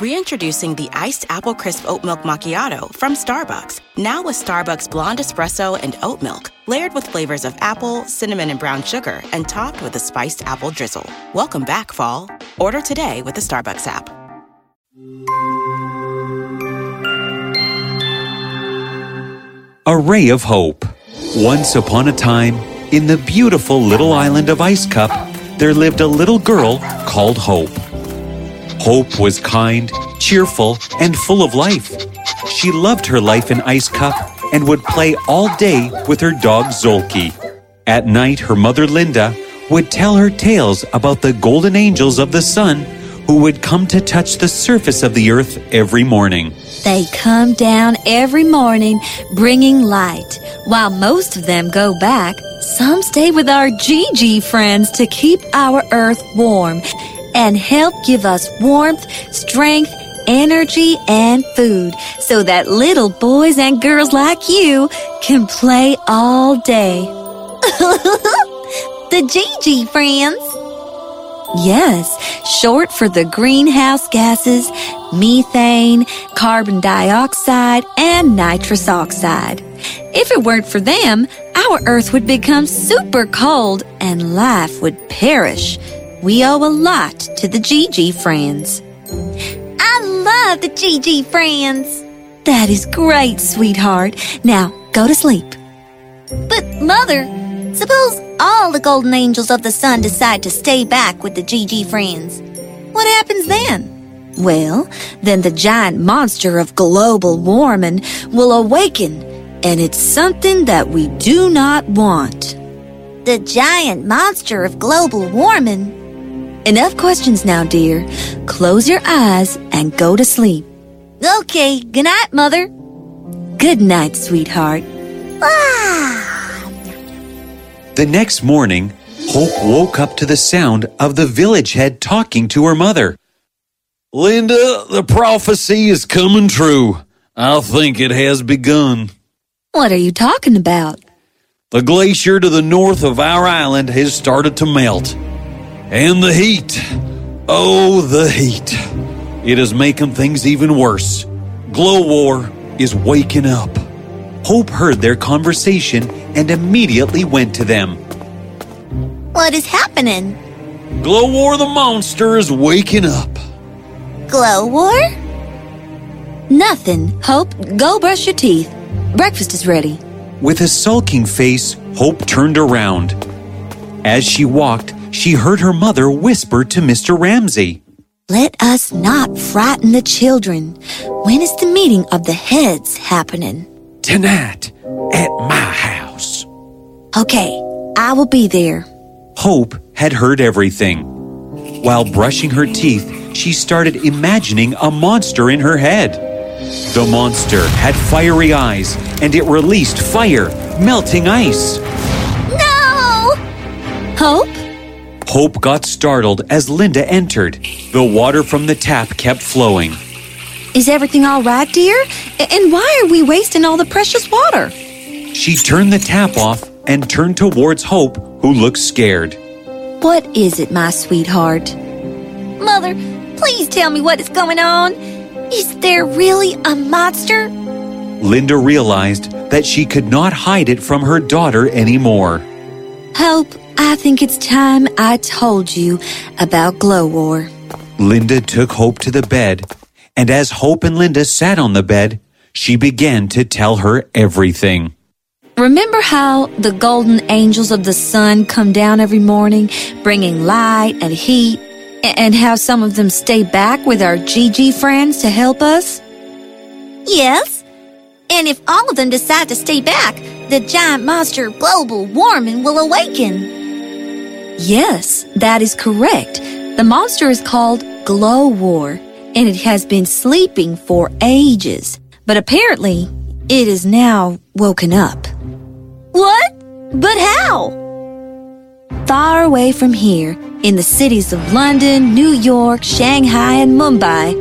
Reintroducing the iced apple crisp oat milk macchiato from Starbucks. Now with Starbucks blonde espresso and oat milk, layered with flavors of apple, cinnamon, and brown sugar, and topped with a spiced apple drizzle. Welcome back, fall. Order today with the Starbucks app. A ray of hope. Once upon a time, in the beautiful little island of Ice Cup, there lived a little girl called Hope. Hope was kind, cheerful, and full of life. She loved her life in Ice Cup and would play all day with her dog Zolki. At night, her mother Linda would tell her tales about the golden angels of the sun who would come to touch the surface of the earth every morning. They come down every morning bringing light. While most of them go back, some stay with our Gigi friends to keep our earth warm and help give us warmth, strength, energy, and food so that little boys and girls like you can play all day. the Gigi friends. Yes, short for the greenhouse gases, methane, carbon dioxide, and nitrous oxide. If it weren't for them, our Earth would become super cold and life would perish. We owe a lot to the Gigi friends. I love the Gigi friends. That is great, sweetheart. Now go to sleep. But, Mother, suppose all the golden angels of the sun decide to stay back with the Gigi friends. What happens then? Well, then the giant monster of global warming will awaken, and it's something that we do not want. The giant monster of global warming? Enough questions now, dear. Close your eyes and go to sleep. Okay, good night, Mother. Good night, sweetheart. The next morning, Hope woke up to the sound of the village head talking to her mother. Linda, the prophecy is coming true. I think it has begun. What are you talking about? The glacier to the north of our island has started to melt. And the heat. Oh, the heat. It is making things even worse. Glow War is waking up. Hope heard their conversation and immediately went to them. What is happening? Glow War the monster is waking up. Glow War? Nothing. Hope, go brush your teeth. Breakfast is ready. With a sulking face, Hope turned around. As she walked, she heard her mother whisper to Mr. Ramsey. Let us not frighten the children. When is the meeting of the heads happening? Tonight, at my house. Okay, I will be there. Hope had heard everything. While brushing her teeth, she started imagining a monster in her head. The monster had fiery eyes and it released fire, melting ice. No! Hope? Hope got startled as Linda entered. The water from the tap kept flowing. Is everything all right, dear? And why are we wasting all the precious water? She turned the tap off and turned towards Hope, who looked scared. What is it, my sweetheart? Mother, please tell me what is going on. Is there really a monster? Linda realized that she could not hide it from her daughter anymore. Hope, I think it's time I told you about Glow War. Linda took Hope to the bed, and as Hope and Linda sat on the bed, she began to tell her everything. Remember how the golden angels of the sun come down every morning, bringing light and heat, and how some of them stay back with our Gigi friends to help us? Yes. And if all of them decide to stay back, the giant monster of global warming will awaken. Yes, that is correct. The monster is called Glow War, and it has been sleeping for ages. but apparently it is now woken up. What? But how? Far away from here, in the cities of London, New York, Shanghai, and Mumbai,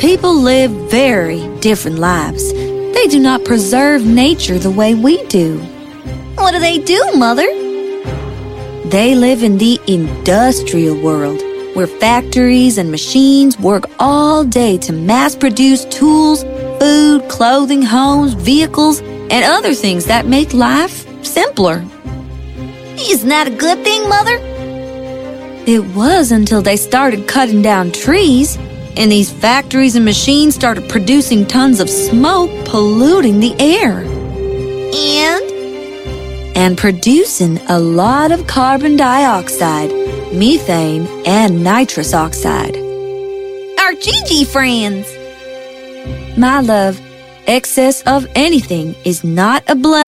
people live very different lives. They do not preserve nature the way we do. What do they do, Mother? They live in the industrial world, where factories and machines work all day to mass produce tools, food, clothing, homes, vehicles, and other things that make life simpler. Isn't that a good thing, Mother? It was until they started cutting down trees, and these factories and machines started producing tons of smoke, polluting the air. And? And producing a lot of carbon dioxide, methane, and nitrous oxide. Our Gigi friends! My love, excess of anything is not a blood.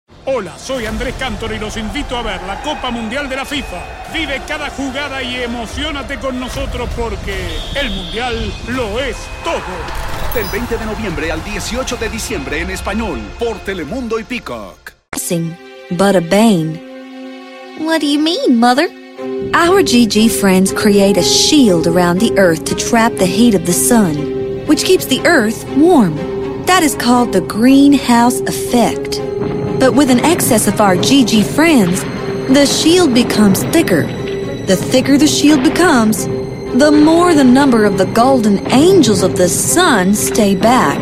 Hola, soy Andrés Cantor y los invito a ver la Copa Mundial de la FIFA. Vive cada jugada y emocionate con nosotros porque el Mundial lo es todo. Del 20 de noviembre al 18 de diciembre en español por Telemundo y Peacock. but a bane. What do you mean, Mother? Our GG friends create a shield around the Earth to trap the heat of the sun, which keeps the Earth warm. That is called the greenhouse effect. But with an excess of our GG friends, the shield becomes thicker. The thicker the shield becomes, the more the number of the golden angels of the sun stay back.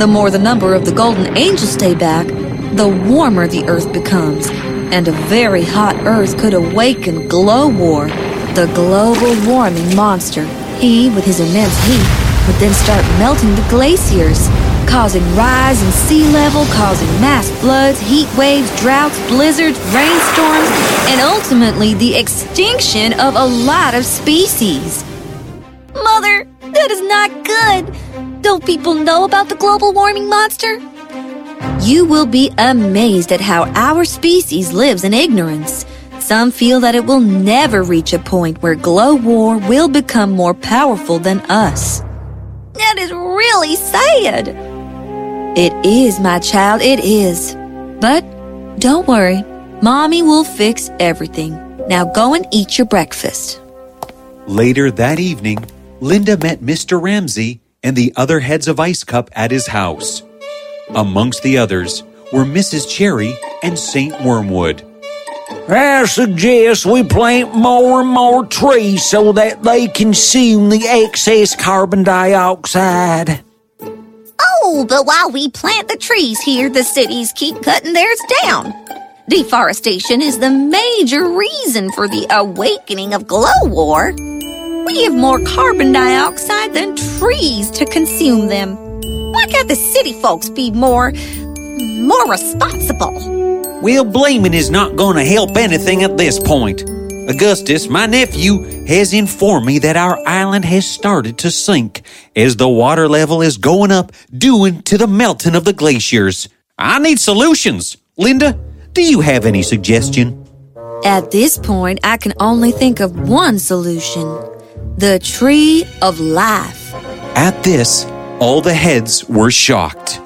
The more the number of the golden angels stay back, the warmer the earth becomes. And a very hot earth could awaken Glow War, the global warming monster. He, with his immense heat, would then start melting the glaciers, causing rise in sea level, causing mass floods, heat waves, droughts, blizzards, rainstorms, and ultimately the extinction of a lot of species. Mother, that is not good. Don't people know about the global warming monster? You will be amazed at how our species lives in ignorance. Some feel that it will never reach a point where Glow War will become more powerful than us. That is really sad. It is, my child, it is. But don't worry, Mommy will fix everything. Now go and eat your breakfast. Later that evening, Linda met Mr. Ramsey and the other heads of Ice Cup at his house. Amongst the others were Mrs. Cherry and Saint Wormwood. I suggest we plant more and more trees so that they consume the excess carbon dioxide. Oh, but while we plant the trees here, the cities keep cutting theirs down. Deforestation is the major reason for the awakening of glow war. We have more carbon dioxide than trees to consume them. Why can't the city folks be more more responsible? Well, blaming is not going to help anything at this point. Augustus, my nephew, has informed me that our island has started to sink as the water level is going up due to the melting of the glaciers. I need solutions. Linda, do you have any suggestion? At this point, I can only think of one solution the tree of life. At this, all the heads were shocked.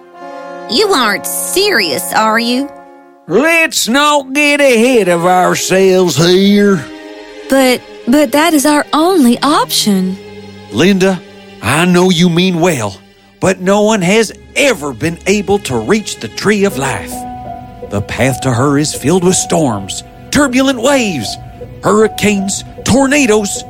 You aren't serious, are you? Let's not get ahead of ourselves here. But but that is our only option. Linda, I know you mean well, but no one has ever been able to reach the tree of life. The path to her is filled with storms, turbulent waves, hurricanes, tornadoes.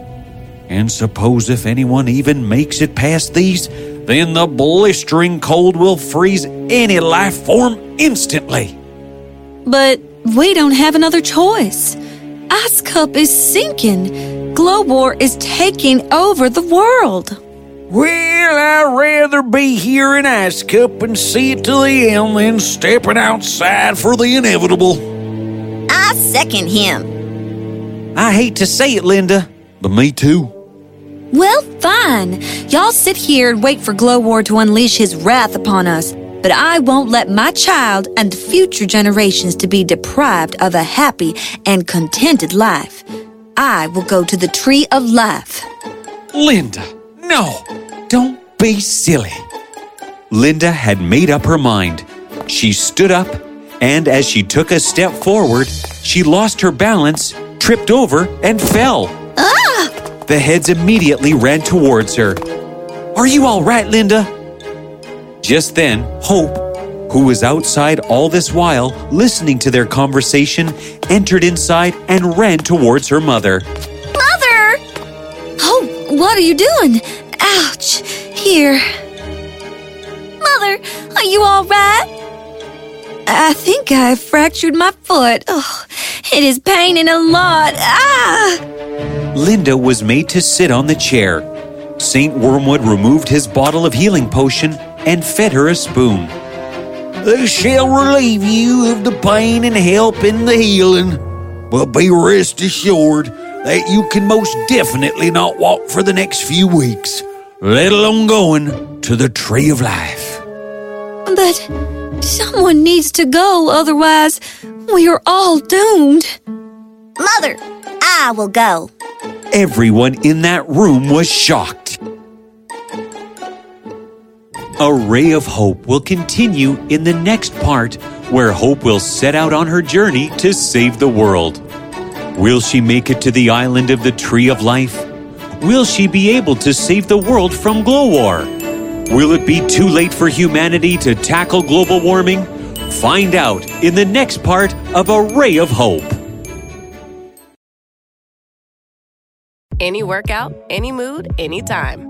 And suppose if anyone even makes it past these, then the blistering cold will freeze any life form instantly. But we don't have another choice. Ice Cup is sinking. Glow War is taking over the world. Well, I'd rather be here in Ice Cup and see it to the end than stepping outside for the inevitable. I second him. I hate to say it, Linda, but me too. Well, fine. Y'all sit here and wait for Glow War to unleash his wrath upon us. But I won't let my child and future generations to be deprived of a happy and contented life. I will go to the tree of life. Linda, no, don't be silly. Linda had made up her mind. She stood up, and as she took a step forward, she lost her balance, tripped over, and fell. Ah! The heads immediately ran towards her. Are you all right, Linda? Just then, Hope, who was outside all this while listening to their conversation, entered inside and ran towards her mother. Mother! Oh, what are you doing? Ouch! Here. Mother, are you all right? I think I fractured my foot. Oh, it is paining a lot. Ah! Linda was made to sit on the chair. St. Wormwood removed his bottle of healing potion and fed her a spoon. This shall relieve you of the pain and help in the healing. But be rest assured that you can most definitely not walk for the next few weeks, let alone going to the tree of life. But someone needs to go, otherwise, we are all doomed. Mother, I will go. Everyone in that room was shocked. A ray of hope will continue in the next part, where Hope will set out on her journey to save the world. Will she make it to the island of the Tree of Life? Will she be able to save the world from Glow War? Will it be too late for humanity to tackle global warming? Find out in the next part of A Ray of Hope. Any workout, any mood, anytime.